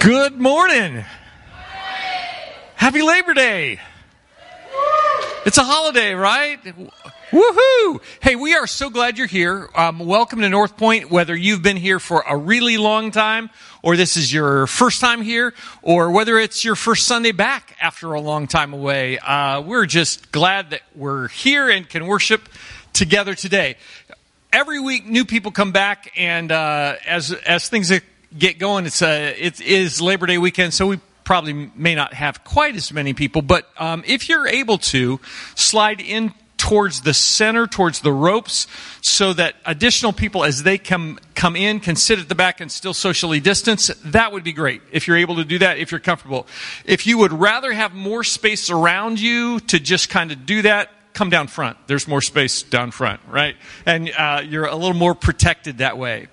Good morning. Happy Labor Day. It's a holiday, right? Woohoo! Hey, we are so glad you're here. Um, welcome to Northpointe, whether you've been here for a really long time, or this is your first time here, or whether it's your first Sunday back after a long time away. Uh, we're just glad that we're here and can worship together today. Every week, new people come back, and uh, as as things get going, it's uh, it is Labor Day weekend, so we probably may not have quite as many people. But um, if you're able to slide in towards the center, towards the ropes, so that additional people, as they come come in, can sit at the back and still socially distance. That would be great if you're able to do that. If you're comfortable, if you would rather have more space around you to just kind of do that, come down front. There's more space down front, right? And uh, you're a little more protected that way.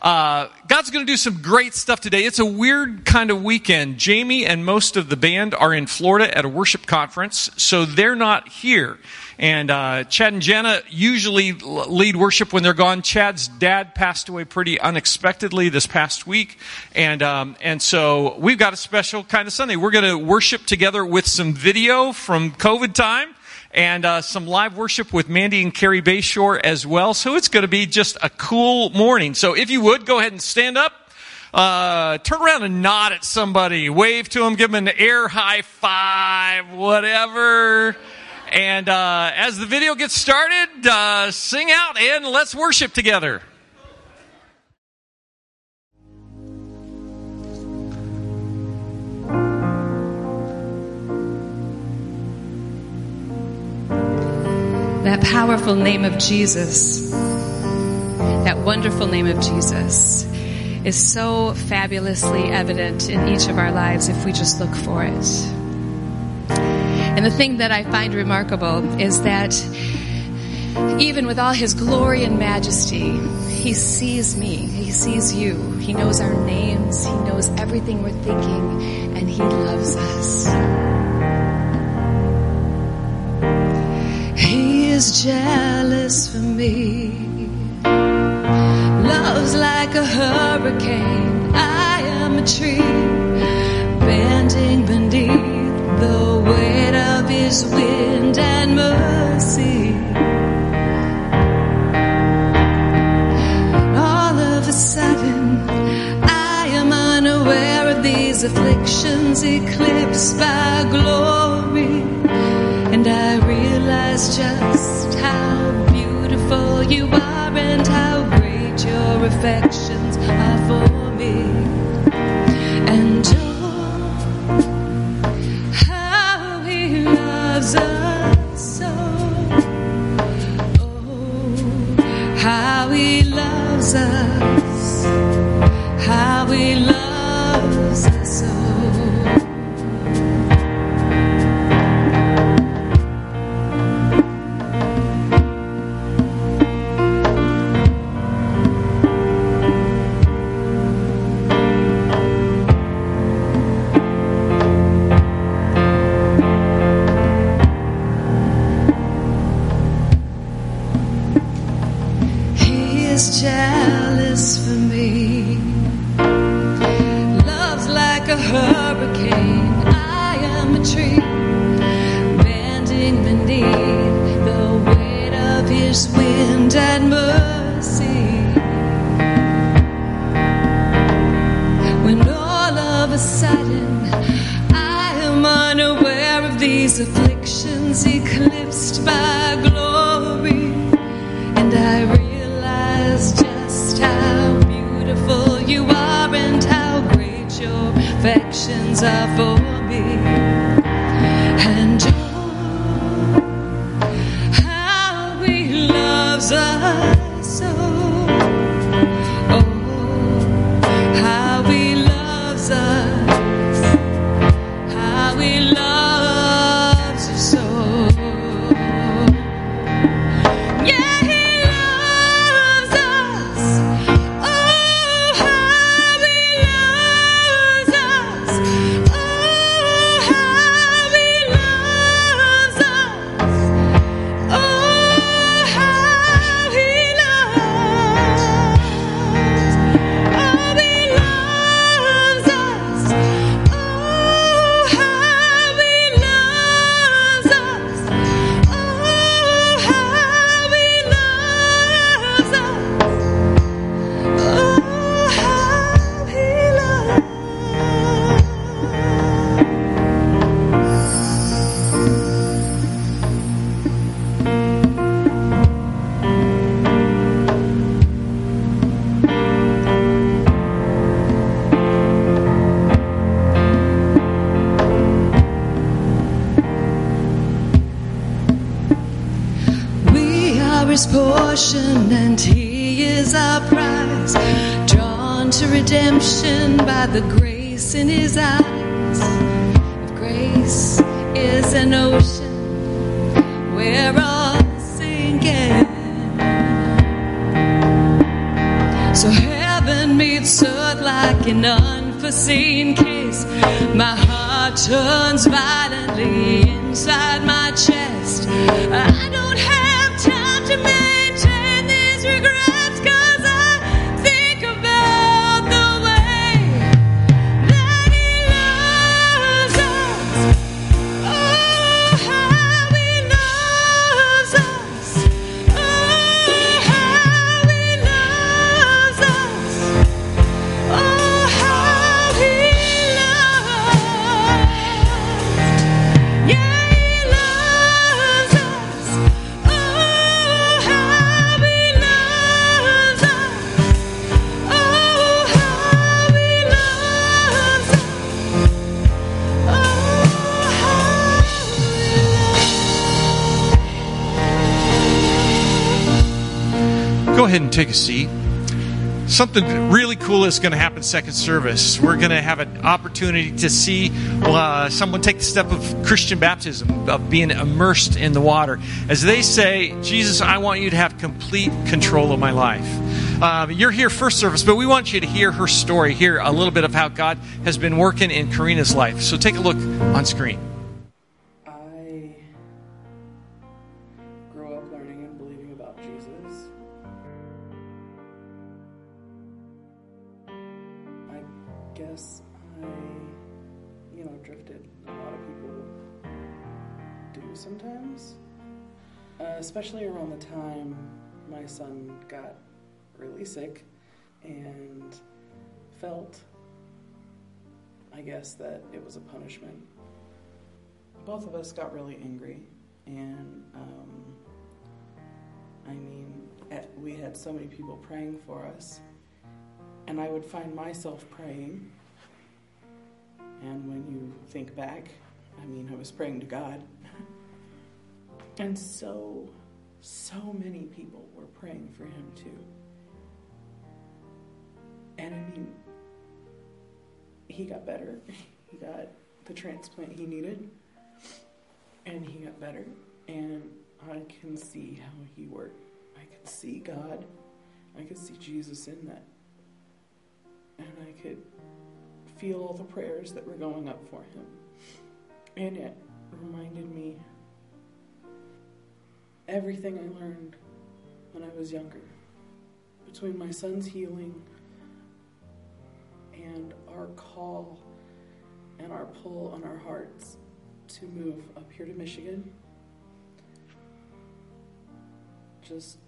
Uh, God's going to do some great stuff today. It's a weird kind of weekend. Jamie and most of the band are in Florida at a worship conference, so they're not here. And uh, Chad and Jana usually lead worship when they're gone. Chad's dad passed away pretty unexpectedly this past week, and um, and so we've got a special kind of Sunday. We're going to worship together with some video from COVID time and uh, some live worship with Mandy and Carrie Bayshore as well. So it's going to be just a cool morning. So if you would, go ahead and stand up. Uh, turn around and nod at somebody, wave to them, give them an air high five, whatever. And uh, as the video gets started, uh, sing out and let's worship together. That powerful name of Jesus, that wonderful name of Jesus, is so fabulously evident in each of our lives if we just look for it. And the thing that I find remarkable is that even with all his glory and majesty, he sees me, he sees you, he knows our names, he knows everything we're thinking, and he loves us. Is jealous for me. Love's like a hurricane. I am a tree bending beneath the weight of his wind and mercy. All of a sudden, I am unaware of these afflictions eclipsed by glory. Just how beautiful you are and how great your affections are for me. Grace ahead and take a seat. Something really cool is going to happen second service. We're going to have an opportunity to see uh, someone take the step of Christian baptism, of being immersed in the water. As they say, Jesus, I want you to have complete control of my life. Um, you're here first service, but we want you to hear her story, hear a little bit of how God has been working in Karina's life. So take a look on screen. Especially around the time my son got really sick and felt, I guess, that it was a punishment. Both of us got really angry, and um, I mean, eh, we had so many people praying for us, and I would find myself praying. And when you think back, I mean, I was praying to God, and so, so many people were praying for him too. And I mean, he got better. He got the transplant he needed and he got better. And i can see how he worked. I could see god. I could see jesus in that. And i could feel all the prayers that were going up for him. And it reminded me everything i learned when i was younger between my son's healing and our call and our pull on our hearts to move up here to Michigan. Just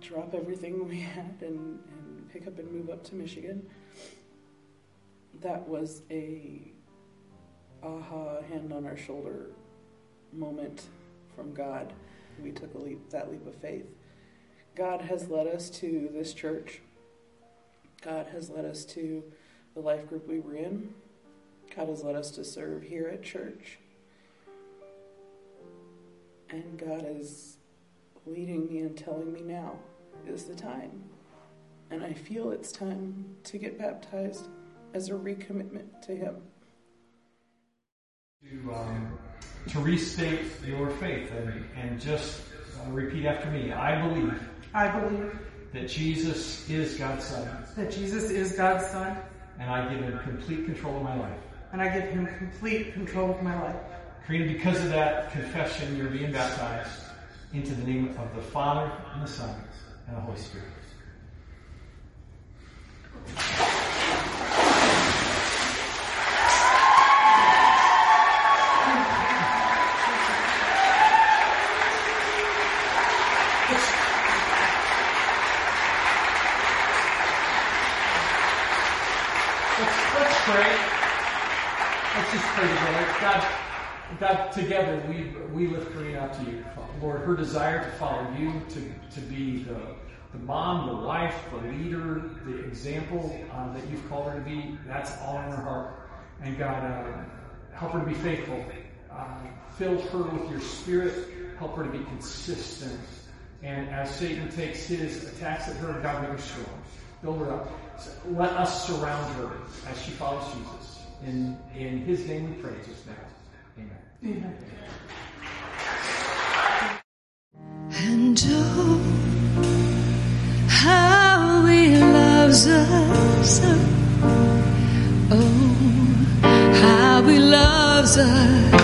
drop everything we had and, and pick up and move up to Michigan. That was a aha hand on our shoulder moment from God. We took a leap that leap of faith. God has led us to this church. God has led us to the life group we were in. God has led us to serve here at church. And God is leading me and telling me now is the time. And I feel it's time to get baptized as a recommitment to Him. um, to restate your faith and, and just uh, repeat after me. I believe I believe that Jesus is God's Son, that Jesus is God's Son, and I give him complete control of my life. and I give him complete control of my life. Karina, because of that confession, you're being baptized into the name of the Father, and the Son, and the Holy Spirit. Let's, let's pray. Let's just pray together. God, God, together we we lift Karina up to you, Lord. Her desire to follow you, to to be the the mom, the wife, the leader, the example uh, that you've called her to be. That's all in her heart. And God, uh, help her to be faithful. Uh, fill her with your Spirit. Help her to be consistent And as Satan takes his attacks at her, and God make her strong. Build her up. Let us surround her as she follows Jesus. In, in his name we pray just now. Amen. Amen. And oh, how he loves us. Oh, how he loves us.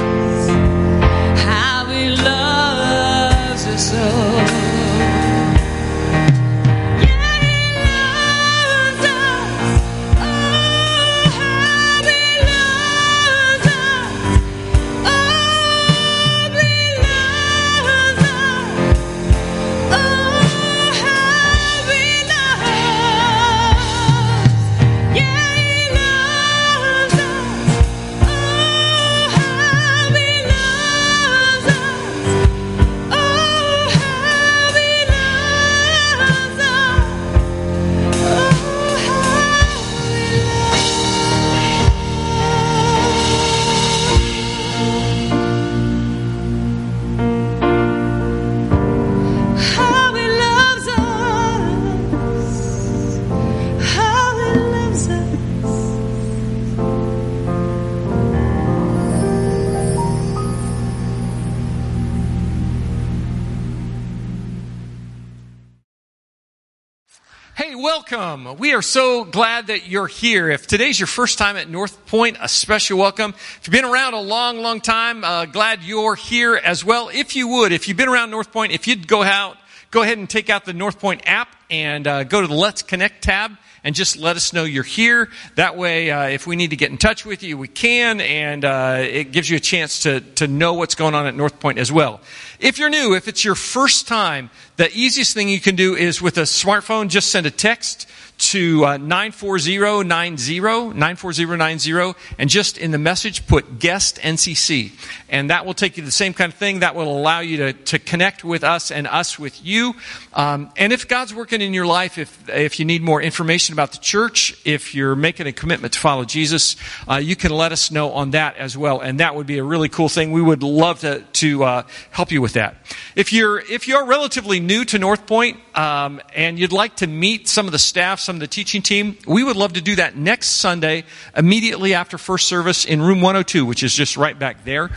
Welcome. We are so glad that you're here. If today's your first time at Northpointe, a special welcome. If you've been around a long, long time, uh, glad you're here as well. If you would, if you've been around Northpointe, if you'd go out, go ahead and take out the Northpointe app and uh, go to the Let's Connect tab and just let us know you're here. That way, uh, if we need to get in touch with you, we can, and uh, it gives you a chance to, to know what's going on at Northpointe as well. If you're new, if it's your first time, the easiest thing you can do is with a smartphone, just send a text to uh, 94090, 94090, and just in the message put guest NCC. And that will take you to the same kind of thing. That will allow you to, to connect with us and us with you. Um, and if God's working in your life, if, if you need more information about the church, if you're making a commitment to follow Jesus, uh, you can let us know on that as well. And that would be a really cool thing. We would love to, to uh, help you with that. If you're, if you're relatively new to Northpointe, um, and you'd like to meet some of the staff, some of the teaching team, we would love to do that next Sunday, immediately after first service in room 102, which is just right back there.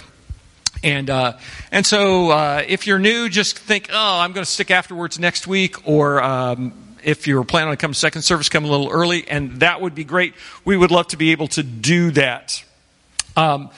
And uh, and so uh, if you're new, just think, oh, I'm going to stick afterwards next week, or um, if you're planning on coming second service, come a little early, and that would be great. We would love to be able to do that. Um,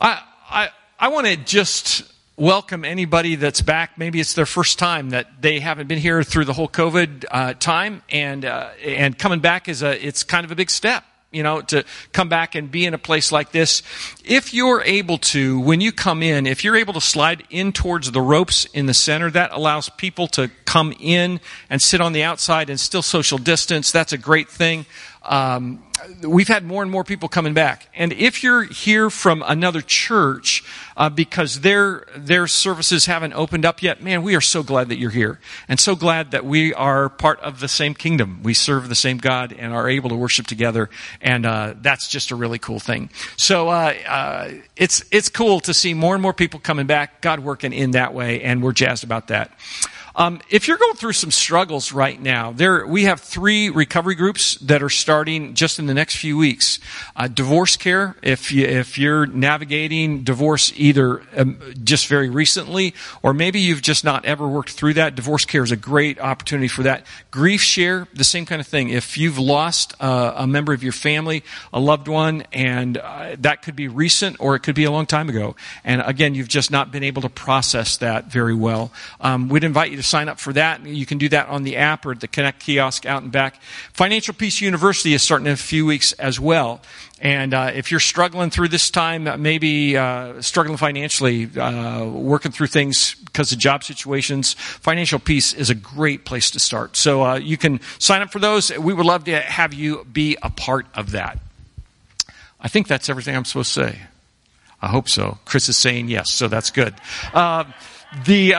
I I I want to just welcome anybody that's back. Maybe it's their first time that they haven't been here through the whole COVID uh, time, and uh, and coming back is a it's kind of a big step. You know, to come back and be in a place like this. If you're able to, when you come in, if you're able to slide in towards the ropes in the center, that allows people to come in and sit on the outside and still social distance. That's a great thing. Um, we've had more and more people coming back. And if you're here from another church uh, because their their services haven't opened up yet, man, we are so glad that you're here, and so glad that we are part of the same kingdom. We serve the same God and are able to worship together, and uh, that's just a really cool thing. So uh, uh it's it's cool to see more and more people coming back, God working in that way, and we're jazzed about that. Um, if you're going through some struggles right now, there we have three recovery groups that are starting just in the next few weeks. Uh, divorce care, if you if you're navigating divorce either um, just very recently or maybe you've just not ever worked through that, divorce care is a great opportunity for that. Grief share, the same kind of thing. If you've lost uh, a member of your family, a loved one, and uh, that could be recent or it could be a long time ago, and again you've just not been able to process that very well, um, we'd invite you to sign up for that. You can do that on the app or the Connect kiosk out and back. Financial Peace University is starting in a few weeks as well. And uh, if you're struggling through this time, uh, maybe uh, struggling financially, uh, working through things because of job situations, Financial Peace is a great place to start. So uh, you can sign up for those. We would love to have you be a part of that. I think that's everything I'm supposed to say. I hope so. Chris is saying yes, so that's good. Uh, the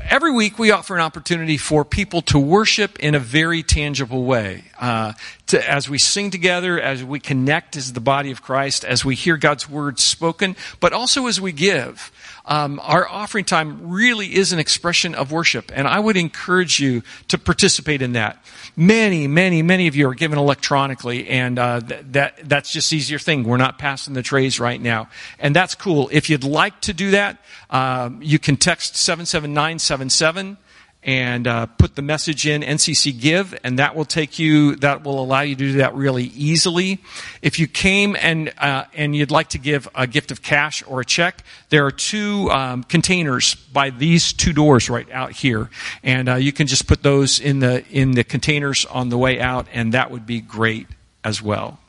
every week we offer an opportunity for people to worship in a very tangible way. Uh, to, as we sing together, as we connect as the body of Christ, as we hear God's word spoken, but also as we give. Um, our offering time really is an expression of worship, and I would encourage you to participate in that. Many, many, many of you are given electronically, and uh, th- that that's just easier thing. We're not passing the trays right now, and that's cool. If you'd like to do that, um, you can text seven seven nine seven seven and uh, put the message in NCC Give, and that will take you. That will allow you to do that really easily. If you came and uh, and you'd like to give a gift of cash or a check, there are two um, containers by these two doors right out here, and uh, you can just put those in the in the containers on the way out, and that would be great as well.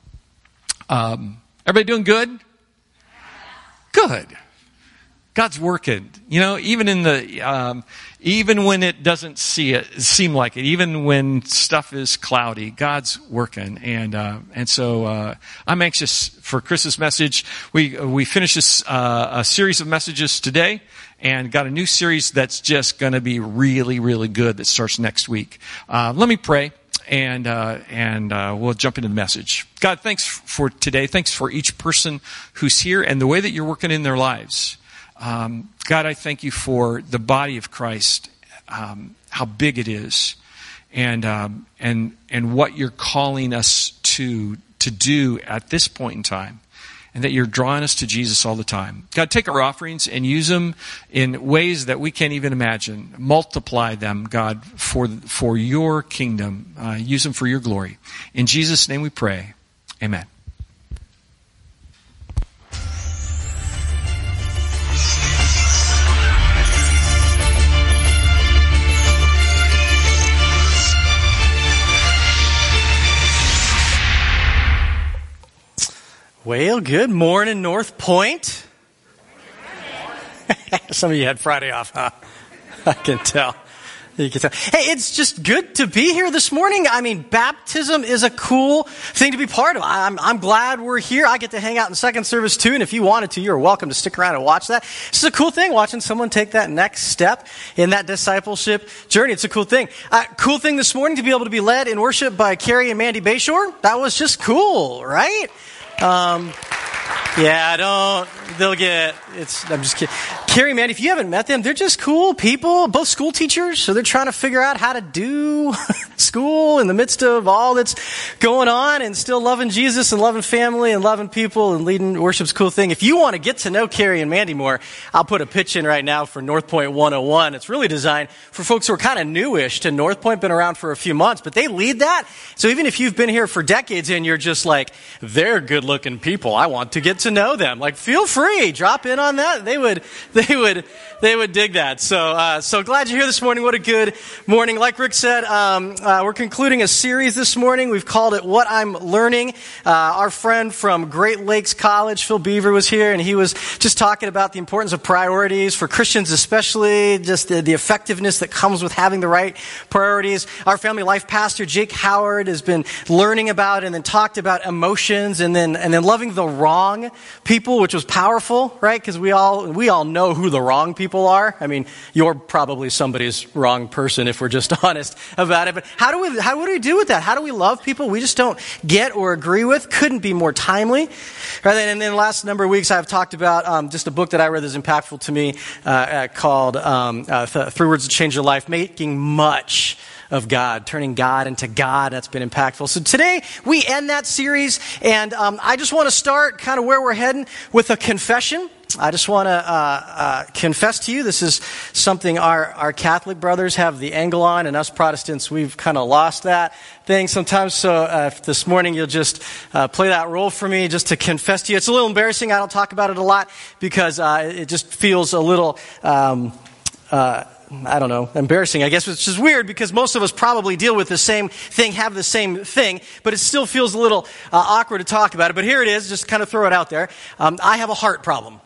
Um, everybody doing good? Good. God's working. You know, even in the, um, even when it doesn't see it, seem like it, even when stuff is cloudy, God's working. And, uh, and so, uh, I'm anxious for Chris's message. We, we finished this, uh, a series of messages today and got a new series that's just going to be really, really good that starts next week. Uh, let me pray and uh, and uh, we'll jump into the message. God, thanks for today. Thanks for each person who's here and the way that you're working in their lives. Um, God, I thank you for the body of Christ, um, how big it is, and um, and and what you're calling us to to do at this point in time, and that you're drawing us to Jesus all the time. God, take our offerings and use them in ways that we can't even imagine. Multiply them, God, for for your kingdom. Uh, use them for your glory. In Jesus' name, we pray. Amen. Well, good morning, Northpointe. Some of you had Friday off, huh? I can tell. You can tell. Hey, it's just good to be here this morning. I mean, baptism is a cool thing to be part of. I'm, I'm glad we're here. I get to hang out in second service too, and if you wanted to, you're welcome to stick around and watch that. It's a cool thing watching someone take that next step in that discipleship journey. It's a cool thing. Uh, cool thing this morning to be able to be led in worship by Carrie and Mandy Bayshore. That was just cool, right? Um, yeah, don't. They'll get. It's. I'm just kidding. Carrie, man, if you haven't met them, they're just cool people. Both school teachers, so they're trying to figure out how to do school in the midst of all that's going on, and still loving Jesus and loving family and loving people and leading worship's cool thing. If you want to get to know Carrie and Mandy more, I'll put a pitch in right now for Northpointe 101. It's really designed for folks who are kind of newish to Northpointe, been around for a few months, but they lead that. So even if you've been here for decades and you're just like, they're good looking people, I want to get to know them. Like, feel free, drop in on that. They would, they would, they would dig that. So, uh, so glad you're here this morning. What a good morning. Like Rick said, um, uh, we're concluding a series this morning. We've called it What I'm Learning. Uh, our friend from Great Lakes College, Phil Beaver, was here, and he was just talking about the importance of priorities for Christians, especially just the, the effectiveness that comes with having the right priorities. Our family life pastor, Jake Howard, has been learning about and then talked about emotions and then, and then loving the wrong people, which was powerful, right? Because we all, we all know who the wrong people are. I mean, you're probably somebody's wrong person if we're just honest about it. But how do we, how, what do we do with that? How do we love people we just don't get or agree with? Couldn't be more timely. Right? And then the last number of weeks I've talked about um, just a book that I read that's impactful to me uh, uh, called um, uh, Three Words to Change Your Life, Making Much of God, turning God into God. That's been impactful. So today we end that series, and um, I just want to start kind of where we're heading with a confession. I just want to uh, uh, confess to you this is something our, our Catholic brothers have the angle on, and us Protestants, we've kind of lost that thing sometimes. So uh, this morning you'll just uh, play that role for me just to confess to you. It's a little embarrassing. I don't talk about it a lot because uh, it just feels a little. Um, uh, I don't know, embarrassing, I guess, which is weird because most of us probably deal with the same thing, have the same thing, but it still feels a little uh, awkward to talk about it. But here it is, just kind of throw it out there. Um, I have a heart problem.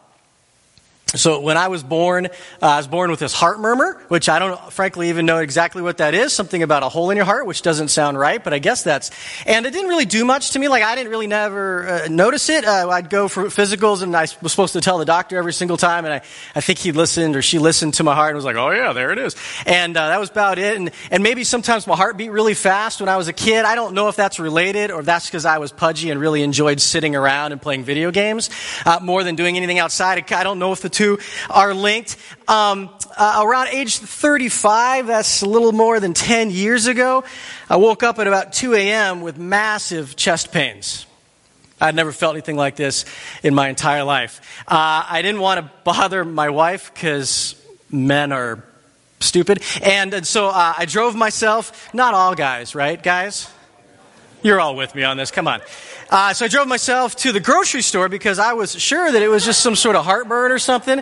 So when I was born, uh, I was born with this heart murmur, which I don't frankly even know exactly what that is. Something about a hole in your heart, which doesn't sound right, but I guess that's. And it didn't really do much to me. Like I didn't really never uh, notice it. Uh, I'd go for physicals, and I was supposed to tell the doctor every single time, and I, I think he listened or she listened to my heart and was like, "Oh yeah, there it is." And uh, that was about it. And and maybe sometimes my heart beat really fast when I was a kid. I don't know if that's related or that's because I was pudgy and really enjoyed sitting around and playing video games uh, more than doing anything outside. I don't know if the two are linked. Um, uh, around age 35, that's a little more than 10 years ago, I woke up at about 2 a.m. with massive chest pains. I'd never felt anything like this in my entire life. Uh, I didn't want to bother my wife because men are stupid. And, and so uh, I drove myself, not all guys, right, guys? You're all with me on this. Come on. Uh, so I drove myself to the grocery store because I was sure that it was just some sort of heartburn or something.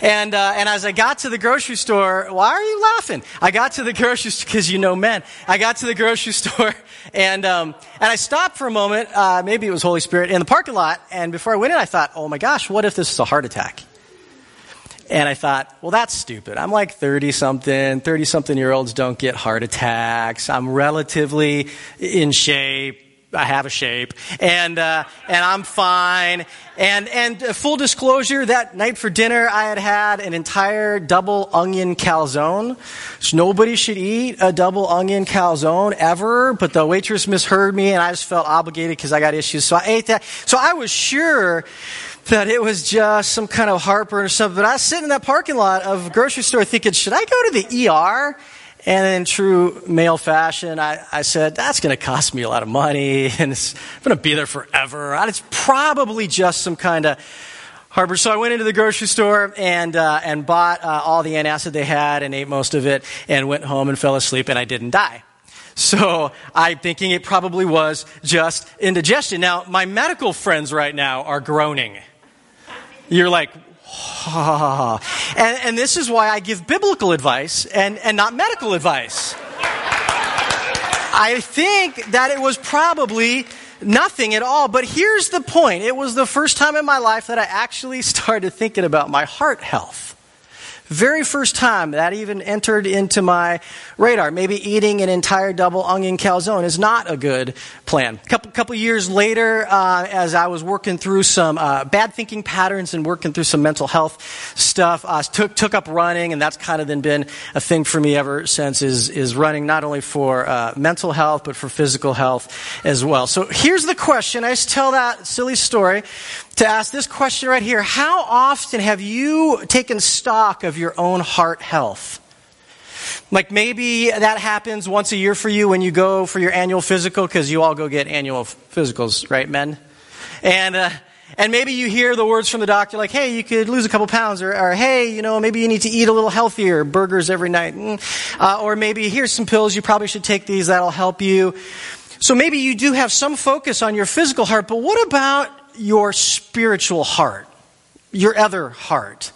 And uh, and as I got to the grocery store, why are you laughing? I got to the grocery store because you know men. I got to the grocery store and um, and I stopped for a moment. Uh, maybe it was Holy Spirit in the parking lot. And before I went in, I thought, oh my gosh, what if this is a heart attack? And I thought, well, that's stupid. I'm like 30 something. 30 something year olds don't get heart attacks. I'm relatively in shape. I have a shape, and uh, and I'm fine. And and uh, full disclosure, that night for dinner, I had had an entire double onion calzone. So nobody should eat a double onion calzone ever, but the waitress misheard me, and I just felt obligated because I got issues. So I ate that. So I was sure that it was just some kind of heartburn or something. But I was sitting in that parking lot of a grocery store thinking, should I go to the ER? And in true male fashion, I, I said, that's going to cost me a lot of money and it's going to be there forever. It's probably just some kind of harbor. So I went into the grocery store and, uh, and bought uh, all the antacid they had and ate most of it and went home and fell asleep and I didn't die. So I'm thinking it probably was just indigestion. Now, my medical friends right now are groaning. You're like, ha and, and this is why I give biblical advice and, and not medical advice. I think that it was probably nothing at all. But here's the point it was the first time in my life that I actually started thinking about my heart health. Very first time that even entered into my radar. Maybe eating an entire double onion calzone is not a good plan. A couple, couple years later, uh, as I was working through some uh, bad thinking patterns and working through some mental health stuff, I took, took up running, and that's kind of then been a thing for me ever since is, is running not only for uh, mental health, but for physical health as well. So here's the question. I just tell that silly story to ask this question right here. How often have you taken stock of your own heart health? Like maybe that happens once a year for you when you go for your annual physical, because you all go get annual physicals, right, men? And, uh, and maybe you hear the words from the doctor like, hey, you could lose a couple pounds, or, or hey, you know, maybe you need to eat a little healthier, burgers every night. Mm. Uh, or maybe here's some pills, you probably should take these, that'll help you. So maybe you do have some focus on your physical heart, but what about your spiritual heart, your other heart,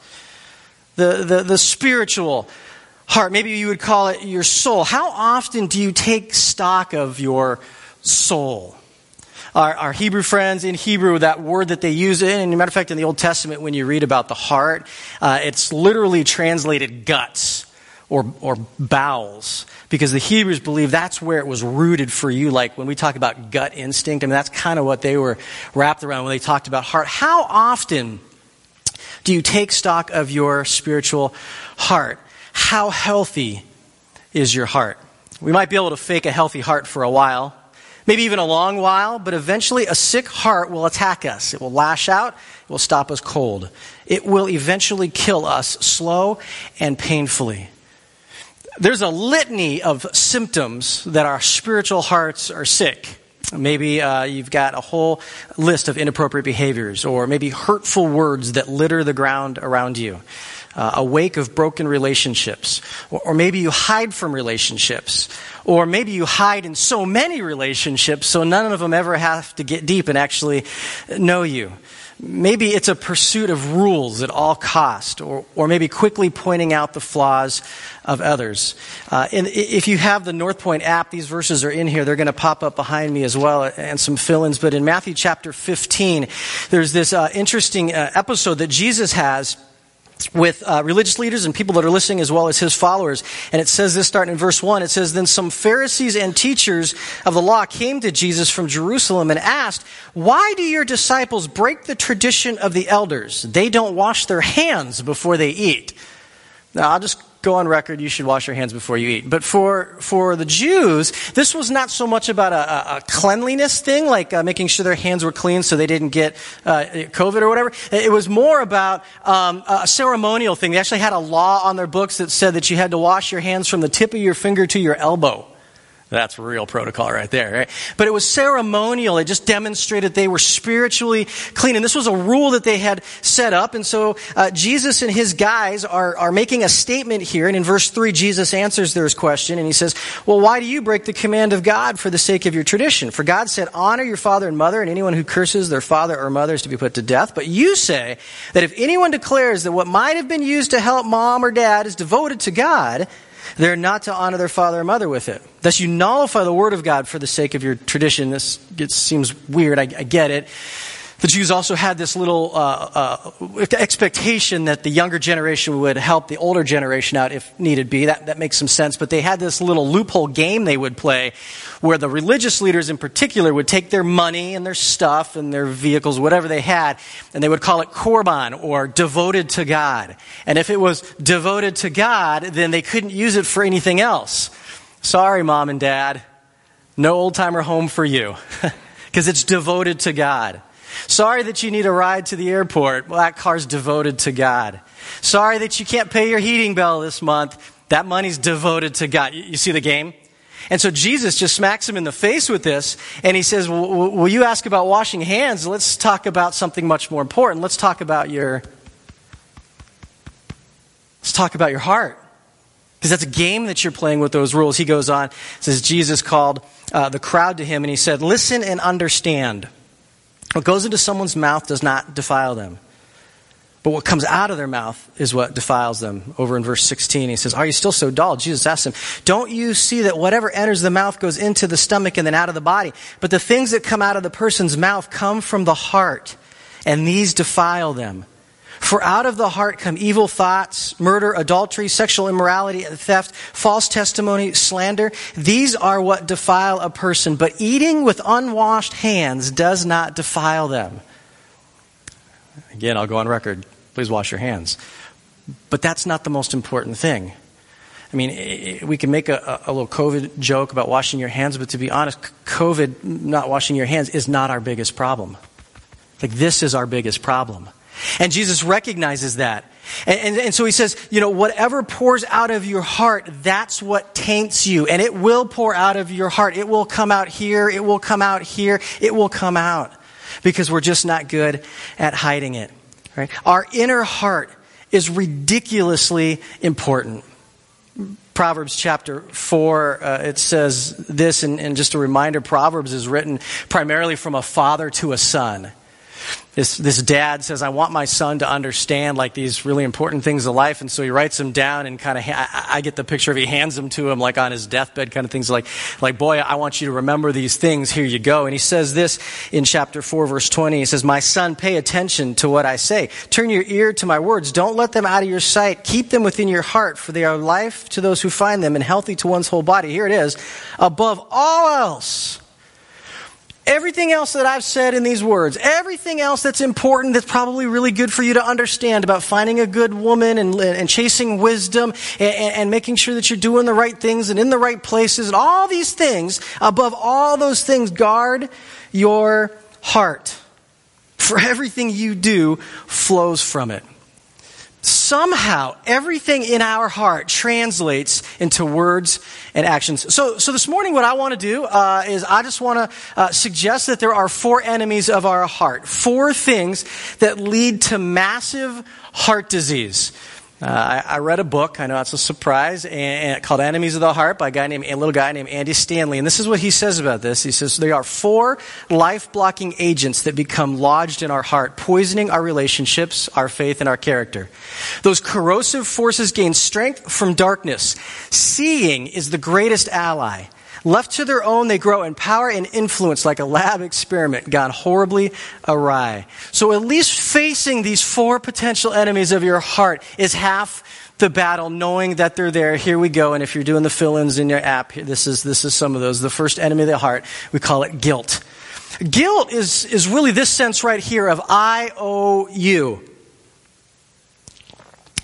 the, the, the spiritual heart. Maybe you would call it your soul. How often do you take stock of your soul? Our, our, Hebrew friends in Hebrew, that word that they use, in, and a matter of fact, in the Old Testament, when you read about the heart, uh, it's literally translated guts or, or bowels because the Hebrews believe that's where it was rooted for you. Like when we talk about gut instinct, I mean, that's kind of what they were wrapped around when they talked about heart. How often do you take stock of your spiritual heart? How healthy is your heart? We might be able to fake a healthy heart for a while, maybe even a long while, but eventually a sick heart will attack us. It will lash out, it will stop us cold. It will eventually kill us slow and painfully there's a litany of symptoms that our spiritual hearts are sick. Maybe uh, you've got a whole list of inappropriate behaviors, or maybe hurtful words that litter the ground around you, uh, a wake of broken relationships, or, or maybe you hide from relationships, or maybe you hide in so many relationships so none of them ever have to get deep and actually know you. Maybe it's a pursuit of rules at all cost, or, or maybe quickly pointing out the flaws of others. Uh, and if you have the Northpointe app, these verses are in here. They're going to pop up behind me as well, and some fill-ins. But in Matthew chapter 15, there's this uh, interesting uh, episode that Jesus has with uh, religious leaders and people that are listening as well as his followers. And it says this starting in verse 1. It says, Then some Pharisees and teachers of the law came to Jesus from Jerusalem and asked, Why do your disciples break the tradition of the elders? They don't wash their hands before they eat. Now, I'll just go on record, you should wash your hands before you eat. But for, for the Jews, this was not so much about a, a cleanliness thing, like uh, making sure their hands were clean so they didn't get uh, COVID or whatever. It was more about um, a ceremonial thing. They actually had a law on their books that said that you had to wash your hands from the tip of your finger to your elbow. That's real protocol right there, right? But it was ceremonial. It just demonstrated they were spiritually clean. And this was a rule that they had set up. And so uh, Jesus and his guys are, are making a statement here. And in verse 3, Jesus answers their question. And he says, Well, why do you break the command of God for the sake of your tradition? For God said, Honor your father and mother, and anyone who curses their father or mother is to be put to death. But you say that if anyone declares that what might have been used to help mom or dad is devoted to God, they're not to honor their father or mother with it. Thus, you nullify the word of God for the sake of your tradition. This gets, seems weird. I, I get it. The Jews also had this little uh, uh, expectation that the younger generation would help the older generation out if needed be. That, that makes some sense. But they had this little loophole game they would play where the religious leaders in particular would take their money and their stuff and their vehicles, whatever they had, and they would call it korban or devoted to God. And if it was devoted to God, then they couldn't use it for anything else. Sorry, mom and dad. No old timer home for you. Because it's devoted to God. Sorry that you need a ride to the airport. Well, that car's devoted to God. Sorry that you can't pay your heating bill this month. That money's devoted to God. You, see the game? And so Jesus just smacks him in the face with this, and he says, Will you ask about washing hands? Let's talk about something much more important. Let's talk about your. Let's talk about your heart. Because that's a game that you're playing with those rules. He goes on, says, Jesus called uh, the crowd to him, and he said, Listen and understand. What goes into someone's mouth does not defile them. But what comes out of their mouth is what defiles them. Over in verse 16, he says, Are you still so dull? Jesus asked him, Don't you see that whatever enters the mouth goes into the stomach and then out of the body? But the things that come out of the person's mouth come from the heart, and these defile them. For out of the heart come evil thoughts, murder, adultery, sexual immorality, theft, false testimony, slander. These are what defile a person, but eating with unwashed hands does not defile them. Again, I'll go on record. Please wash your hands. But that's not the most important thing. I mean, we can make a, a, little COVID joke about washing your hands, but to be honest, COVID, not washing your hands, is not our biggest problem. Like, this is our biggest problem. And Jesus recognizes that. And, and, and, so he says, you know, whatever pours out of your heart, that's what taints you. And it will pour out of your heart. It will come out here. It will come out here. It will come out. Because we're just not good at hiding it. Right? Our inner heart is ridiculously important. Proverbs chapter 4, uh, it says this, and, and just a reminder Proverbs is written primarily from a father to a son this, this dad says, I want my son to understand like these really important things of life. And so he writes them down and kind of, I, I, get the picture of he hands them to him like on his deathbed kind of things like, like, boy, I want you to remember these things. Here you go. And he says this in chapter 4 verse 20. He says, my son, pay attention to what I say. Turn your ear to my words. Don't let them out of your sight. Keep them within your heart for they are life to those who find them and healthy to one's whole body. Here it is. Above all else, Everything else that I've said in these words, everything else that's important that's probably really good for you to understand about finding a good woman and, and chasing wisdom and, and making sure that you're doing the right things and in the right places and all these things, above all those things, guard your heart. For everything you do flows from it somehow everything in our heart translates into words and actions. So, so this morning, what I want to do uh, is I just want to uh, suggest that there are four enemies of our heart, four things that lead to massive heart disease. Uh, I, I, read a book, I know it's a surprise, and, and, called Enemies of the Heart by a guy named, a little guy named Andy Stanley. And this is what he says about this. He says, there are four life blocking agents that become lodged in our heart, poisoning our relationships, our faith, and our character. Those corrosive forces gain strength from darkness. Seeing is the greatest ally. Left to their own, they grow in power and influence like a lab experiment gone horribly awry. So at least facing these four potential enemies of your heart is half the battle, knowing that they're there. Here we go. And if you're doing the fill-ins in your app, this is, this is some of those. The first enemy of the heart, we call it guilt. Guilt is, is really this sense right here of I owe you.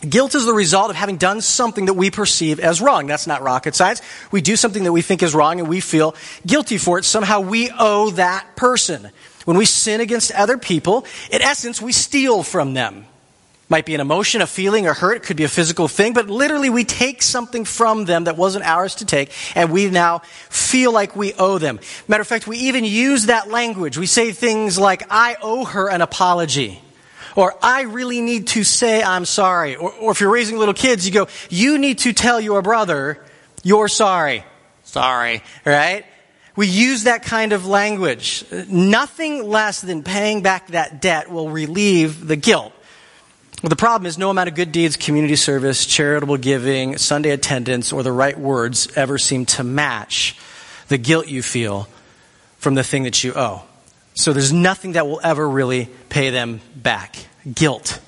Guilt is the result of having done something that we perceive as wrong. That's not rocket science. We do something that we think is wrong and we feel guilty for it. Somehow we owe that person. When we sin against other people, in essence, we steal from them. Might be an emotion, a feeling, a hurt. It could be a physical thing, but literally we take something from them that wasn't ours to take, and we now feel like we owe them. Matter of fact, we even use that language. We say things like, I owe her an apology. Or, I really need to say I'm sorry. Or, or if you're raising little kids, you go, you need to tell your brother you're sorry. Sorry. Right? We use that kind of language. Nothing less than paying back that debt will relieve the guilt. Well, the problem is no amount of good deeds, community service, charitable giving, Sunday attendance, or the right words ever seem to match the guilt you feel from the thing that you owe. So there's nothing that will ever really pay them back. Guilt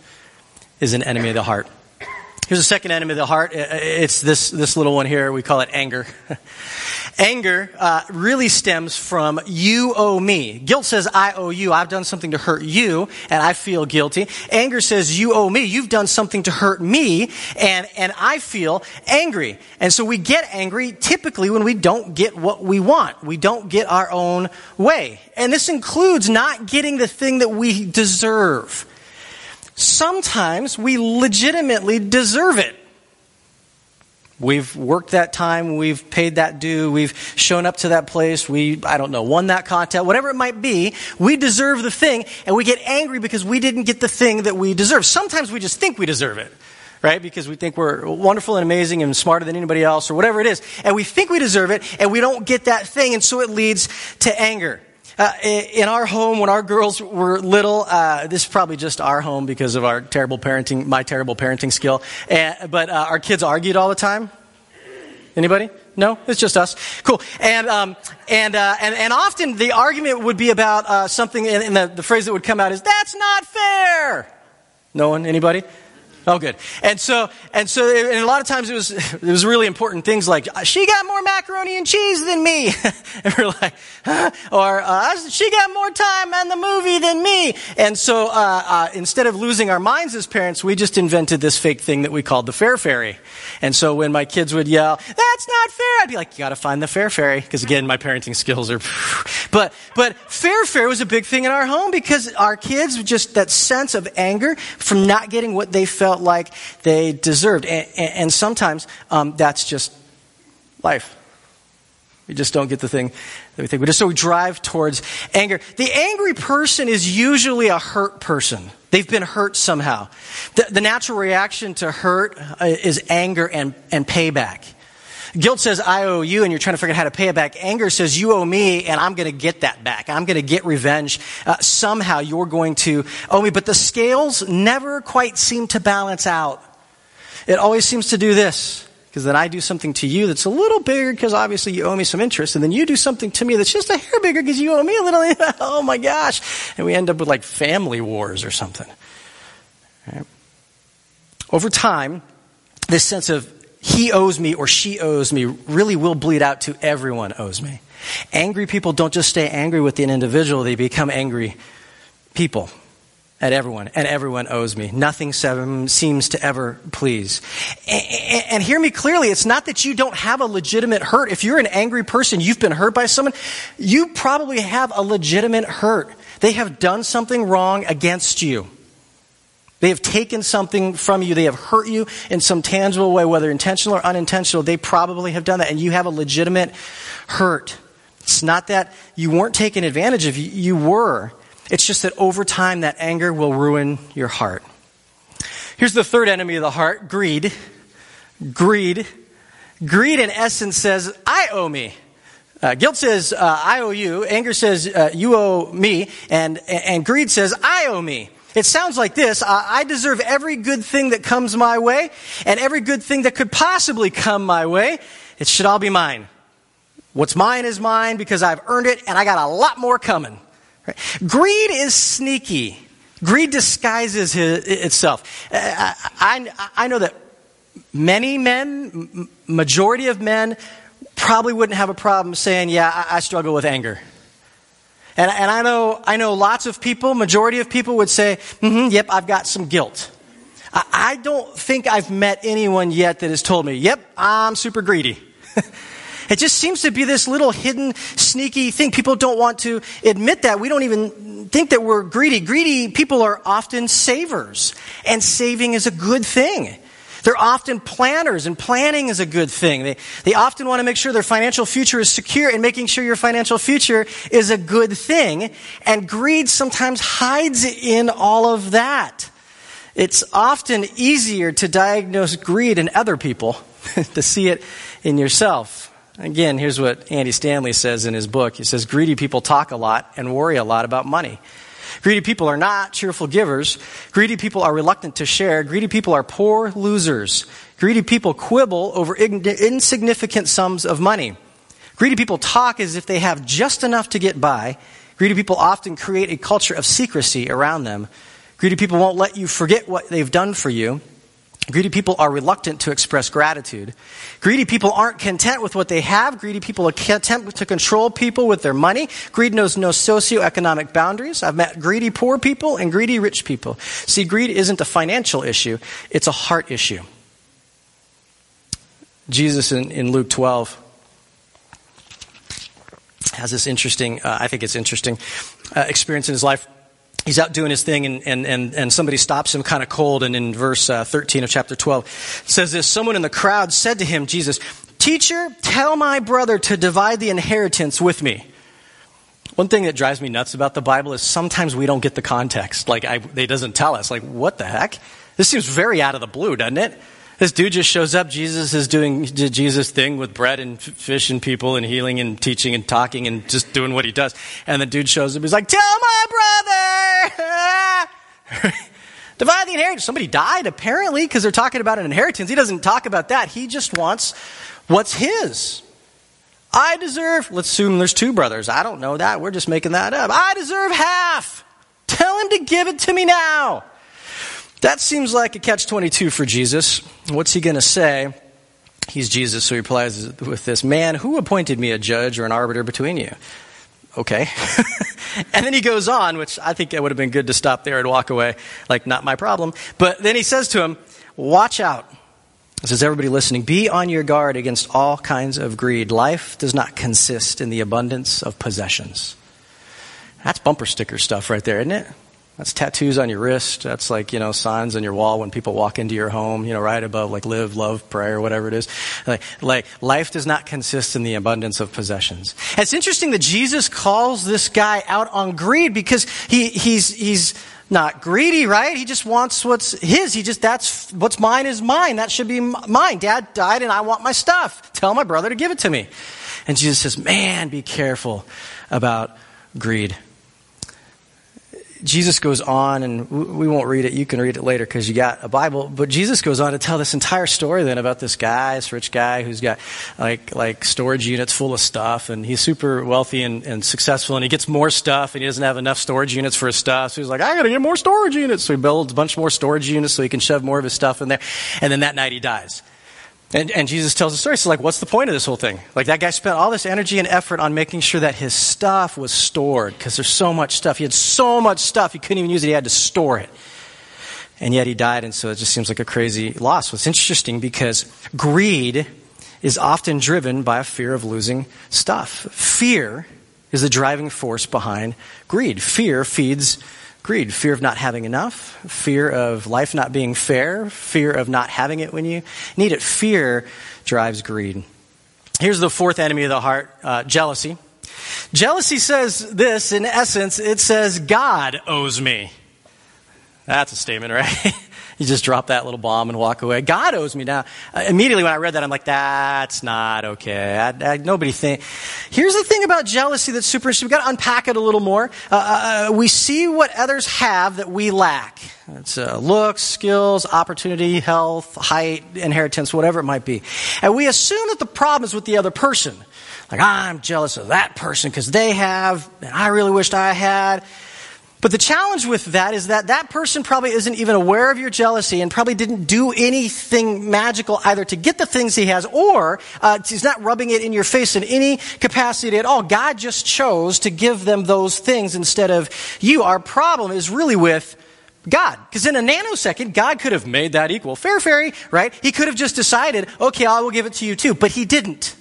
is an enemy of the heart. Here's a second enemy of the heart. It's this, this little one here. We call it anger. anger uh, really stems from you owe me. Guilt says I owe you. I've done something to hurt you, and I feel guilty. Anger says you owe me. You've done something to hurt me, and, and I feel angry. And so we get angry typically when we don't get what we want. We don't get our own way. And this includes not getting the thing that we deserve sometimes we legitimately deserve it. We've worked that time, we've paid that due, we've shown up to that place, we, I don't know, won that contest, whatever it might be, we deserve the thing, and we get angry because we didn't get the thing that we deserve. Sometimes we just think we deserve it, right? Because we think we're wonderful and amazing and smarter than anybody else, or whatever it is, and we think we deserve it, and we don't get that thing, and so it leads to anger. Uh, in our home, when our girls were little, uh, this is probably just our home because of our terrible parenting, my terrible parenting skill. And, but uh, our kids argued all the time. Anybody? No, it's just us. Cool. And um, and, uh, and and often the argument would be about uh, something, and the, the phrase that would come out is "That's not fair." No one? Anybody? Oh, good. And so, and so, and a lot of times it was, it was really important things like, she got more macaroni and cheese than me. and we're like, huh? or, uh, she got more time on the movie than me. And so, uh, uh, instead of losing our minds as parents, we just invented this fake thing that we called the fair fairy. And so when my kids would yell, that's not fair, I'd be like, you gotta find the fair fairy. Because again, my parenting skills are, but, but fair fairy was a big thing in our home because our kids, just that sense of anger from not getting what they felt felt like they deserved. And, and sometimes um, that's just life. We just don't get the thing that we think. We just so we drive towards anger. The angry person is usually a hurt person. They've been hurt somehow. The, the natural reaction to hurt uh, is anger and, and payback. Guilt says, I owe you, and you're trying to figure out how to pay it back. Anger says, you owe me, and I'm going to get that back. I'm going to get revenge. Uh, somehow you're going to owe me. But the scales never quite seem to balance out. It always seems to do this. Because then I do something to you that's a little bigger because obviously you owe me some interest. And then you do something to me that's just a hair bigger because you owe me a little. oh my gosh. And we end up with like family wars or something. Right? Over time, this sense of he owes me or she owes me really will bleed out to everyone owes me. Angry people don't just stay angry with an individual, they become angry people at everyone, and everyone owes me. Nothing seems to ever please. And, hear me clearly, it's not that you don't have a legitimate hurt. If you're an angry person, you've been hurt by someone, you probably have a legitimate hurt. They have done something wrong against you. They have taken something from you. They have hurt you in some tangible way, whether intentional or unintentional. They probably have done that, and you have a legitimate hurt. It's not that you weren't taken advantage of, you were. It's just that over time, that anger will ruin your heart. Here's the third enemy of the heart greed. Greed. Greed, in essence, says, I owe me. Uh, guilt says, uh, I owe you. Anger says, uh, you owe me. And, and greed says, I owe me. It sounds like this I deserve every good thing that comes my way, and every good thing that could possibly come my way. It should all be mine. What's mine is mine because I've earned it and I got a lot more coming. Right? Greed is sneaky. Greed disguises his, itself. Uh, I, I, I know that many men, majority of men, probably wouldn't have a problem saying, Yeah, I, I struggle with anger. And, and, I, know, I know lots of people, majority of people would say, mm-hmm, Yep, I've got some guilt. I, I don't think I've met anyone yet that has told me, Yep, I'm super greedy. It just seems to be this little hidden, sneaky thing. People don't want to admit that. We don't even think that we're greedy. Greedy people are often savers, and saving is a good thing. They're often planners, and planning is a good thing. They, they often want to make sure their financial future is secure, and making sure your financial future is a good thing. And greed sometimes hides in all of that. It's often easier to diagnose greed in other people to see it in yourself. Again, here's what Andy Stanley says in his book. He says, Greedy people talk a lot and worry a lot about money. Greedy people are not cheerful givers. Greedy people are reluctant to share. Greedy people are poor losers. Greedy people quibble over insignificant sums of money. Greedy people talk as if they have just enough to get by. Greedy people often create a culture of secrecy around them. Greedy people won't let you forget what they've done for you. Greedy people are reluctant to express gratitude. Greedy people aren't content with what they have. Greedy people attempt to control people with their money. Greed knows no socioeconomic boundaries. I've met greedy poor people and greedy rich people. See, greed isn't a financial issue, it's a heart issue. Jesus in, in Luke 12 has this interesting, uh, I think it's interesting, uh, experience in his life he's out doing his thing and, and, and, and somebody stops him kind of cold and in verse uh, 13 of chapter 12 says this someone in the crowd said to him jesus teacher tell my brother to divide the inheritance with me one thing that drives me nuts about the bible is sometimes we don't get the context. Like I, it doesn't tell us. Like what the heck? This seems very out of the blue doesn't it this dude just shows up. Jesus is doing the Jesus thing with bread and fish and people and healing and teaching and talking and just doing what he does. And the dude shows up. He's like, Tell my brother! Divide the inheritance. Somebody died, apparently, because they're talking about an inheritance. He doesn't talk about that. He just wants what's his. I deserve, let's assume there's two brothers. I don't know that. We're just making that up. I deserve half. Tell him to give it to me now. That seems like a catch 22 for Jesus. What's he going to say? He's Jesus, so he replies with this Man, who appointed me a judge or an arbiter between you? Okay. and then he goes on, which I think it would have been good to stop there and walk away, like, not my problem. But then he says to him, Watch out. This is everybody listening. Be on your guard against all kinds of greed. Life does not consist in the abundance of possessions. That's bumper sticker stuff right there, isn't it? That's tattoos on your wrist. That's like, you know, signs on your wall when people walk into your home, you know, right above like live, love, pray, or whatever it is. Like, like life does not consist in the abundance of possessions. It's interesting that Jesus calls this guy out on greed because he, he's, he's not greedy, right? He just wants what's his. He just, that's, what's mine is mine. That should be mine. Dad died and I want my stuff. Tell my brother to give it to me. And Jesus says, man, be careful about greed. Jesus goes on, and we won't read it. You can read it later because you got a Bible. But Jesus goes on to tell this entire story then about this guy, this rich guy who's got like like storage units full of stuff, and he's super wealthy and, and successful, and he gets more stuff, and he doesn't have enough storage units for his stuff. So he's like, I got to get more storage units. So he builds a bunch more storage units so he can shove more of his stuff in there. And then that night he dies. And, and, Jesus tells the story. So, like, what's the point of this whole thing? Like, that guy spent all this energy and effort on making sure that his stuff was stored because there's so much stuff. He had so much stuff, he couldn't even use it. He had to store it. And yet he died, and so it just seems like a crazy loss. What's interesting because greed is often driven by a fear of losing stuff. Fear is the driving force behind greed. Fear feeds greed fear of not having enough, fear of life not being fair, fear of not having it when you need it. Fear drives greed. Here's the fourth enemy of the heart uh, jealousy. Jealousy says this in essence it says, God owes me. That's a statement, right? you just drop that little bomb and walk away. God owes me now. Uh, immediately when I read that, I'm like, that's not okay. I, I, nobody think. Here's the thing about jealousy that's super interesting. We've got to unpack it a little more. Uh, uh, uh we see what others have that we lack. It's uh, looks, skills, opportunity, health, height, inheritance, whatever it might be. And we assume that the problem is with the other person. Like, I'm jealous of that person because they have, and I really wished I had. But the challenge with that is that that person probably isn't even aware of your jealousy and probably didn't do anything magical either to get the things he has or uh, he's not rubbing it in your face in any capacity at all. God just chose to give them those things instead of you. Our problem is really with God. Because in a nanosecond, God could have made that equal. Fair fairy, right? He could have just decided, okay, I will give it to you too. But he didn't.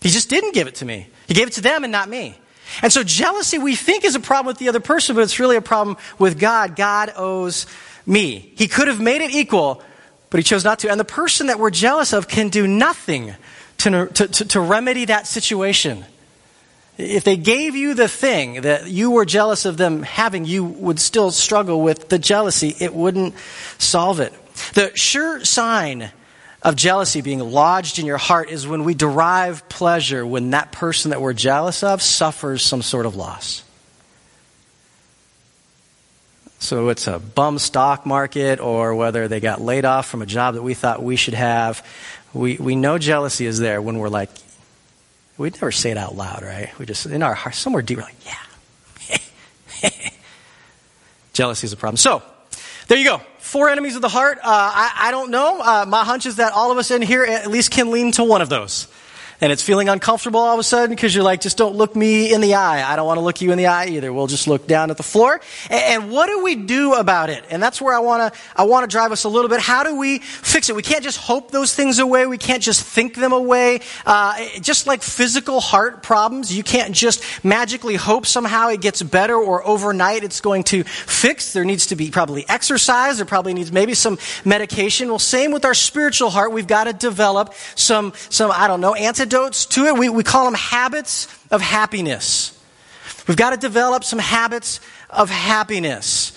He just didn't give it to me. He gave it to them and not me. And so jealousy we think is a problem with the other person, but it's really a problem with God. God owes me. He could have made it equal, but he chose not to. And the person that we're jealous of can do nothing to, to, to, remedy that situation. If they gave you the thing that you were jealous of them having, you would still struggle with the jealousy. It wouldn't solve it. The sure sign of jealousy being lodged in your heart is when we derive pleasure when that person that we're jealous of suffers some sort of loss. So it's a bum stock market or whether they got laid off from a job that we thought we should have. We, we know jealousy is there when we're like, we'd never say it out loud, right? We just, in our heart, somewhere deep, we're like, yeah. jealousy is a problem. So, there you go. Four enemies of the heart. Uh, I, I, don't know. Uh, my hunch is that all of us in here at least can lean to one of those and it's feeling uncomfortable all of a sudden because you're like, just don't look me in the eye. I don't want to look you in the eye either. We'll just look down at the floor. And, what do we do about it? And that's where I want to, I want to drive us a little bit. How do we fix it? We can't just hope those things away. We can't just think them away. Uh, just like physical heart problems, you can't just magically hope somehow it gets better or overnight it's going to fix. There needs to be probably exercise. There probably needs maybe some medication. Well, same with our spiritual heart. We've got to develop some, some, I don't know, antidotes antidotes to it. We, we call them habits of happiness. We've got to develop some habits of happiness,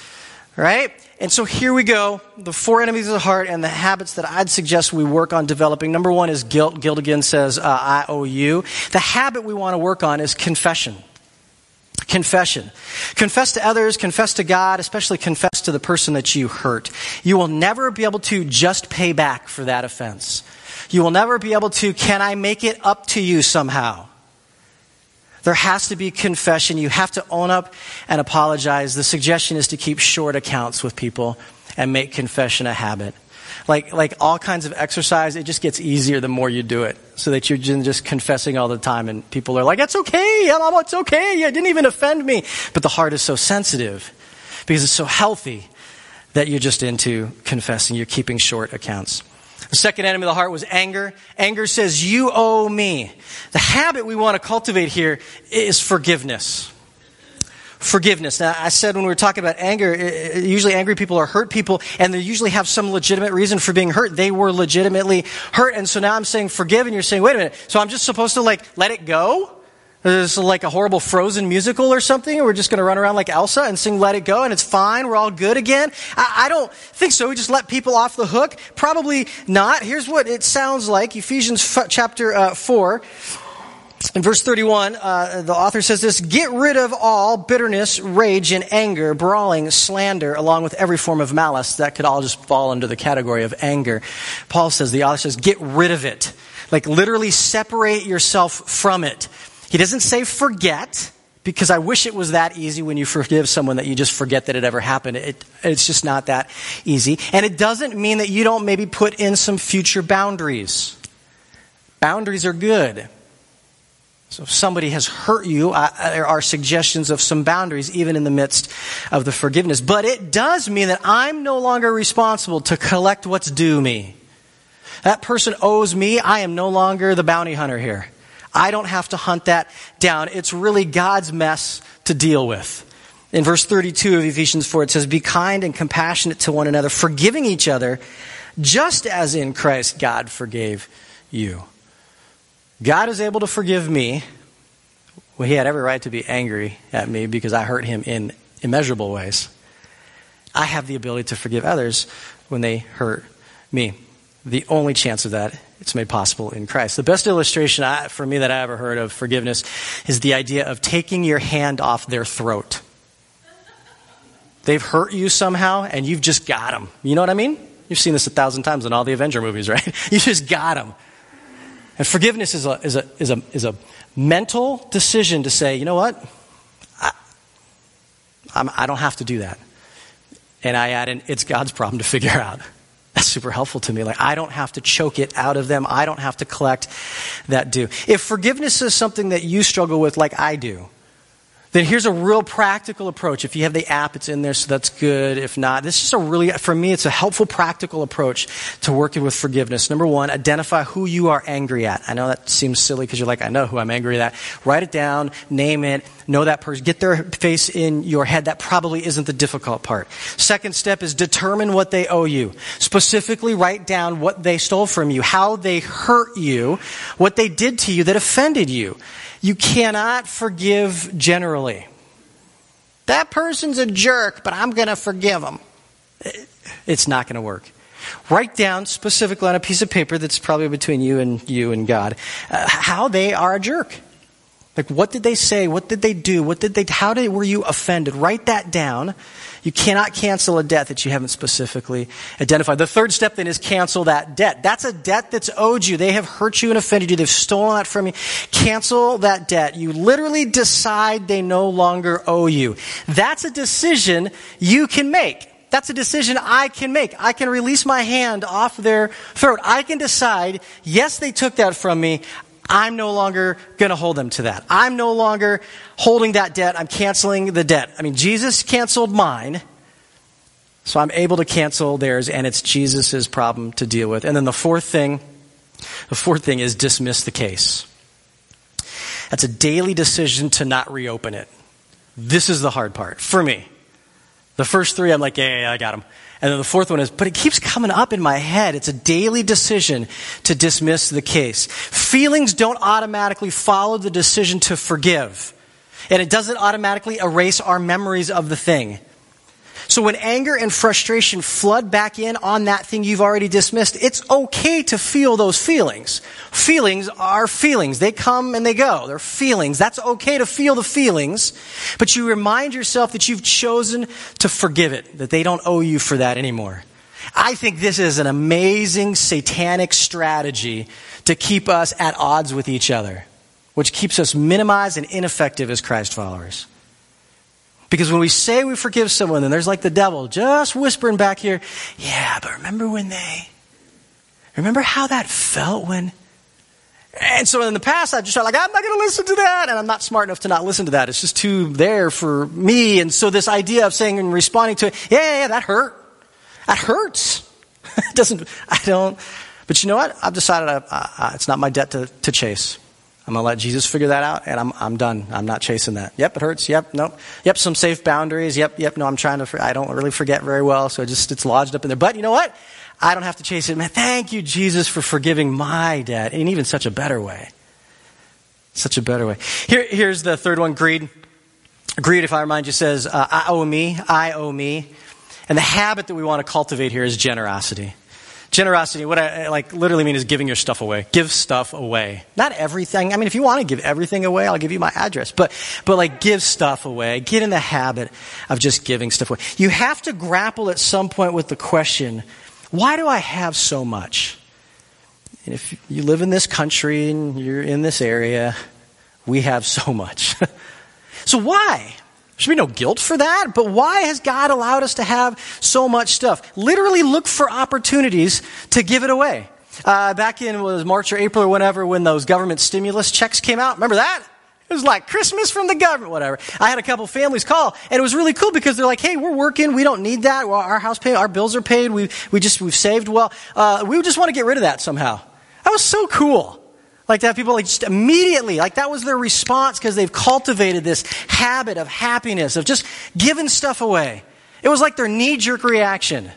right? And so here we go. The four enemies of the heart and the habits that I'd suggest we work on developing. Number one is guilt. Guilt again says, uh, I owe you. The habit we want to work on is confession. Confession. Confess to others, confess to God, especially confess to the person that you hurt. You will never be able to just pay back for that offense. You will never be able to, can I make it up to you somehow? There has to be confession. You have to own up and apologize. The suggestion is to keep short accounts with people and make confession a habit. Like, like all kinds of exercise, it just gets easier the more you do it. So that you're just confessing all the time and people are like, it's okay, it's okay, it didn't even offend me. But the heart is so sensitive because it's so healthy that you're just into confessing. You're keeping short accounts. The second enemy of the heart was anger. Anger says, You owe me. The habit we want to cultivate here is forgiveness. Forgiveness. Now, I said when we were talking about anger, usually angry people are hurt people, and they usually have some legitimate reason for being hurt. They were legitimately hurt, and so now I'm saying forgive, and you're saying, wait a minute, so I'm just supposed to like let it go? Is this like a horrible frozen musical or something? We're just going to run around like Elsa and sing Let It Go and it's fine. We're all good again. I, I, don't think so. We just let people off the hook. Probably not. Here's what it sounds like. Ephesians f- chapter uh, 4. In verse 31, uh, the author says this Get rid of all bitterness, rage, and anger, brawling, slander, along with every form of malice. That could all just fall under the category of anger. Paul says, the author says, Get rid of it. Like literally separate yourself from it. He doesn't say forget, because I wish it was that easy when you forgive someone that you just forget that it ever happened. It, it's just not that easy. And it doesn't mean that you don't maybe put in some future boundaries. Boundaries are good. So if somebody has hurt you, uh, there are suggestions of some boundaries even in the midst of the forgiveness. But it does mean that I'm no longer responsible to collect what's due me. That person owes me. I am no longer the bounty hunter here. I don't have to hunt that down. It's really God's mess to deal with. In verse 32 of Ephesians 4, it says, Be kind and compassionate to one another, forgiving each other, just as in Christ God forgave you. God is able to forgive me. Well, he had every right to be angry at me because I hurt him in immeasurable ways. I have the ability to forgive others when they hurt me. The only chance of that it's made possible in Christ. The best illustration I, for me that I ever heard of forgiveness is the idea of taking your hand off their throat. They've hurt you somehow, and you've just got them. You know what I mean? You've seen this a thousand times in all the Avenger movies, right? You just got them. And forgiveness is a, is a, is a, is a mental decision to say, you know what? I, I'm, I do not have to do that. And I add in, it's God's problem to figure out. That's super helpful to me. Like, I don't have to choke it out of them. I don't have to collect that due. If forgiveness is something that you struggle with, like I do, then here's a real practical approach. If you have the app, it's in there, so that's good. If not, this is a really, for me, it's a helpful practical approach to working with forgiveness. Number one, identify who you are angry at. I know that seems silly because you're like, I know who I'm angry at. Write it down, name it, know that person, get their face in your head. That probably isn't the difficult part. Second step is determine what they owe you. Specifically, write down what they stole from you, how they hurt you, what they did to you that offended you. You cannot forgive generally. That person's a jerk, but I'm going to forgive him. It's not going to work. Write down specifically on a piece of paper that's probably between you and you and God uh, how they are a jerk. Like, what did they say? What did they do? What did they, how did, were you offended? Write that down. You cannot cancel a debt that you haven't specifically identified. The third step then is cancel that debt. That's a debt that's owed you. They have hurt you and offended you. They've stolen that from you. Cancel that debt. You literally decide they no longer owe you. That's a decision you can make. That's a decision I can make. I can release my hand off their throat. I can decide, yes, they took that from me. I'm no longer going to hold them to that. I'm no longer holding that debt. I'm canceling the debt. I mean, Jesus canceled mine, so I'm able to cancel theirs, and it's Jesus' problem to deal with. And then the fourth thing, the fourth thing is dismiss the case. That's a daily decision to not reopen it. This is the hard part for me. The first three, I'm like, yeah, yeah, yeah I got them. And then the fourth one is, but it keeps coming up in my head. It's a daily decision to dismiss the case. Feelings don't automatically follow the decision to forgive. And it doesn't automatically erase our memories of the thing. So when anger and frustration flood back in on that thing you've already dismissed, it's okay to feel those feelings. Feelings are feelings. They come and they go. They're feelings. That's okay to feel the feelings, but you remind yourself that you've chosen to forgive it, that they don't owe you for that anymore. I think this is an amazing satanic strategy to keep us at odds with each other, which keeps us minimized and ineffective as Christ followers. Because when we say we forgive someone, then there's like the devil just whispering back here, yeah, but remember when they, remember how that felt when, and so in the past, I just felt like, I'm not going to listen to that. And I'm not smart enough to not listen to that. It's just too there for me. And so this idea of saying and responding to it, yeah, yeah, yeah that hurt. That hurts. it doesn't, I don't, but you know what? I've decided I, I, it's not my debt to, to chase. I'm going to let Jesus figure that out, and I'm, I'm done. I'm not chasing that. Yep, it hurts. Yep, nope. Yep, some safe boundaries. Yep, yep, no, I'm trying to, I don't really forget very well, so it just, it's lodged up in there. But you know what? I don't have to chase it. Man, thank you, Jesus, for forgiving my debt, in even such a better way. Such a better way. Here, here's the third one greed. Greed, if I remind you, says, uh, I owe me, I owe me. And the habit that we want to cultivate here is generosity. Generosity, what I like literally mean is giving your stuff away. Give stuff away. Not everything. I mean, if you want to give everything away, I'll give you my address. But, but like give stuff away. Get in the habit of just giving stuff away. You have to grapple at some point with the question, why do I have so much? And if you live in this country and you're in this area, we have so much. so why? Should be no guilt for that, but why has God allowed us to have so much stuff? Literally look for opportunities to give it away. Uh, back in was March or April or whenever when those government stimulus checks came out. Remember that? It was like Christmas from the government, whatever. I had a couple families call, and it was really cool because they're like, "Hey, we're working. We don't need that. Our house paid. Our bills are paid. We we just we've saved well. Uh, we just want to get rid of that somehow." That was so cool. Like to have people like just immediately, like that was their response because they've cultivated this habit of happiness, of just giving stuff away. It was like their knee jerk reaction.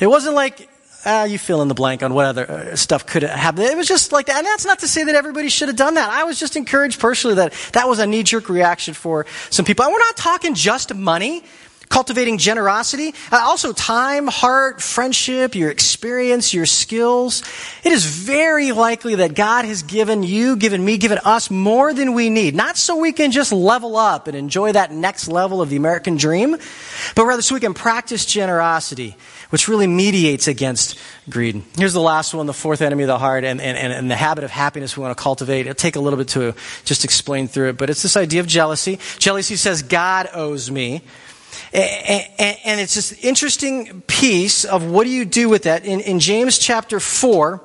It wasn't like, ah, you fill in the blank on what other uh, stuff could happen. It was just like that. And that's not to say that everybody should have done that. I was just encouraged personally that that was a knee jerk reaction for some people. And we're not talking just money. Cultivating generosity, uh, also time, heart, friendship, your experience, your skills. It is very likely that God has given you, given me, given us more than we need. Not so we can just level up and enjoy that next level of the American dream, but rather so we can practice generosity, which really mediates against greed. Here's the last one, the fourth enemy of the heart, and, and, and the habit of happiness we want to cultivate. It'll take a little bit to just explain through it, but it's this idea of jealousy. Jealousy says, God owes me. And it's this interesting piece of what do you do with that. In, in James chapter 4,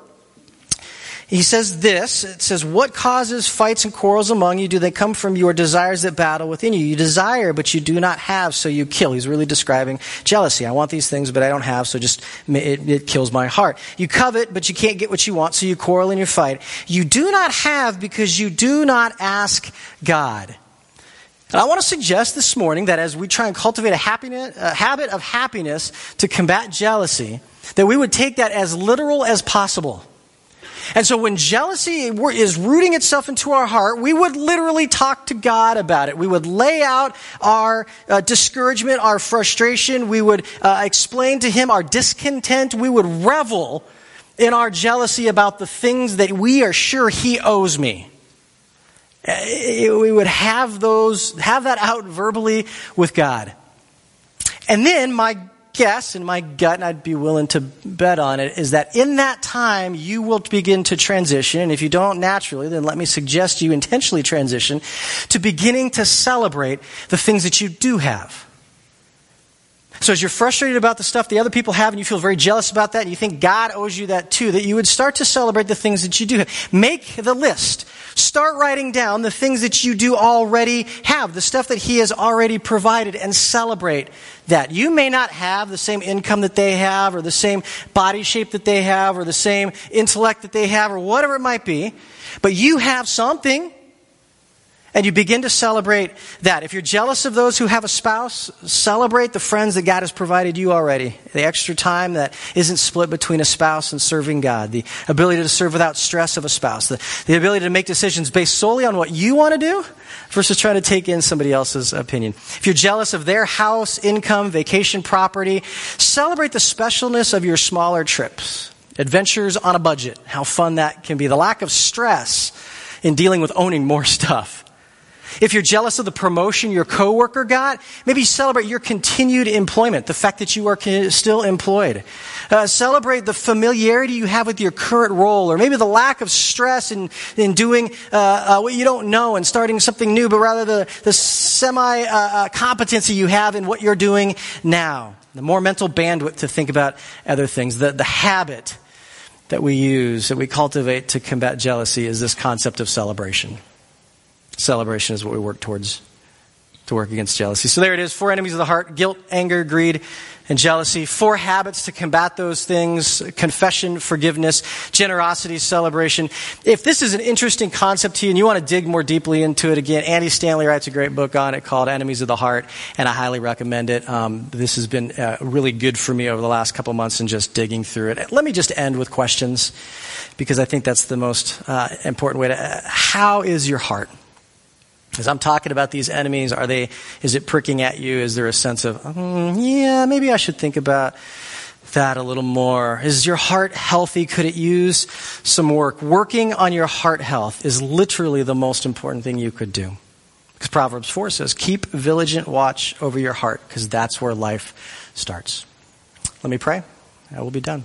he says this. It says what causes fights and quarrels among you? Do they come from your desires that battle within you? You desire but you do not have so you kill. He's really describing jealousy. I want these things but i don't have so just it, it kills my heart. You covet but you can't get what you want so you quarrel and you fight. You do not have because you do not ask god and I want to suggest this morning that as we try and cultivate a, happiness, a habit of happiness to combat jealousy, that we would take that as literal as possible. And so when jealousy is rooting itself into our heart, we would literally talk to God about it. We would lay out our uh, discouragement, our frustration. We would uh, explain to Him our discontent. We would revel in our jealousy about the things that we are sure He owes me. Uh, we would have those, have that out verbally with God. And then my guess and my gut, and I'd be willing to bet on it, is that in that time you will begin to transition. And if you don't naturally, then let me suggest you intentionally transition to beginning to celebrate the things that you do have. So as you're frustrated about the stuff the other people have and you feel very jealous about that and you think God owes you that too, that you would start to celebrate the things that you do have. Make the list. Start writing down the things that you do already have, the stuff that He has already provided and celebrate that. You may not have the same income that they have or the same body shape that they have or the same intellect that they have or whatever it might be, but you have something and you begin to celebrate that. If you're jealous of those who have a spouse, celebrate the friends that God has provided you already. The extra time that isn't split between a spouse and serving God. The ability to serve without stress of a spouse. The, the ability to make decisions based solely on what you want to do versus trying to take in somebody else's opinion. If you're jealous of their house, income, vacation property, celebrate the specialness of your smaller trips. Adventures on a budget. How fun that can be. The lack of stress in dealing with owning more stuff. If you're jealous of the promotion your coworker got, maybe celebrate your continued employment, the fact that you are still employed. Uh, celebrate the familiarity you have with your current role, or maybe the lack of stress in, in doing uh, uh, what you don't know and starting something new, but rather the, the semi uh, uh, competency you have in what you're doing now. The more mental bandwidth to think about other things. The, the habit that we use, that we cultivate to combat jealousy, is this concept of celebration celebration is what we work towards to work against jealousy. So there it is four enemies of the heart guilt, anger, greed, and jealousy. Four habits to combat those things confession, forgiveness, generosity, celebration. If this is an interesting concept to you and you want to dig more deeply into it again, Andy Stanley writes a great book on it called Enemies of the Heart, and I highly recommend it. Um, this has been uh, really good for me over the last couple months and just digging through it. Let me just end with questions because I think that's the most uh, important way to. Uh, how is your heart? As I'm talking about these enemies, are they, is it pricking at you? Is there a sense of, mm, yeah, maybe I should think about that a little more? Is your heart healthy? Could it use some work? Working on your heart health is literally the most important thing you could do. Because Proverbs 4 says, keep vigilant watch over your heart, because that's where life starts. Let me pray. I will be done.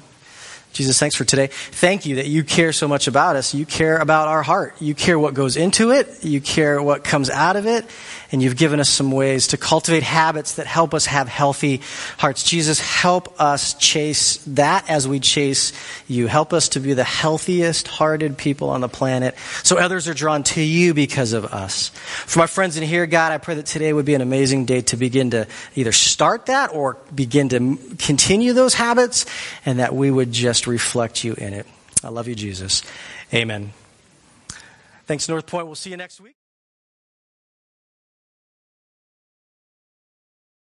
Jesus, thanks for today. Thank you that you care so much about us. You care about our heart. You care what goes into it. You care what comes out of it. And you've given us some ways to cultivate habits that help us have healthy hearts. Jesus, help us chase that as we chase you. Help us to be the healthiest hearted people on the planet so others are drawn to you because of us. For my friends in here, God, I pray that today would be an amazing day to begin to either start that or begin to continue those habits and that we would just reflect you in it. I love you, Jesus. Amen. Thanks, Northpointe. We'll see you next week.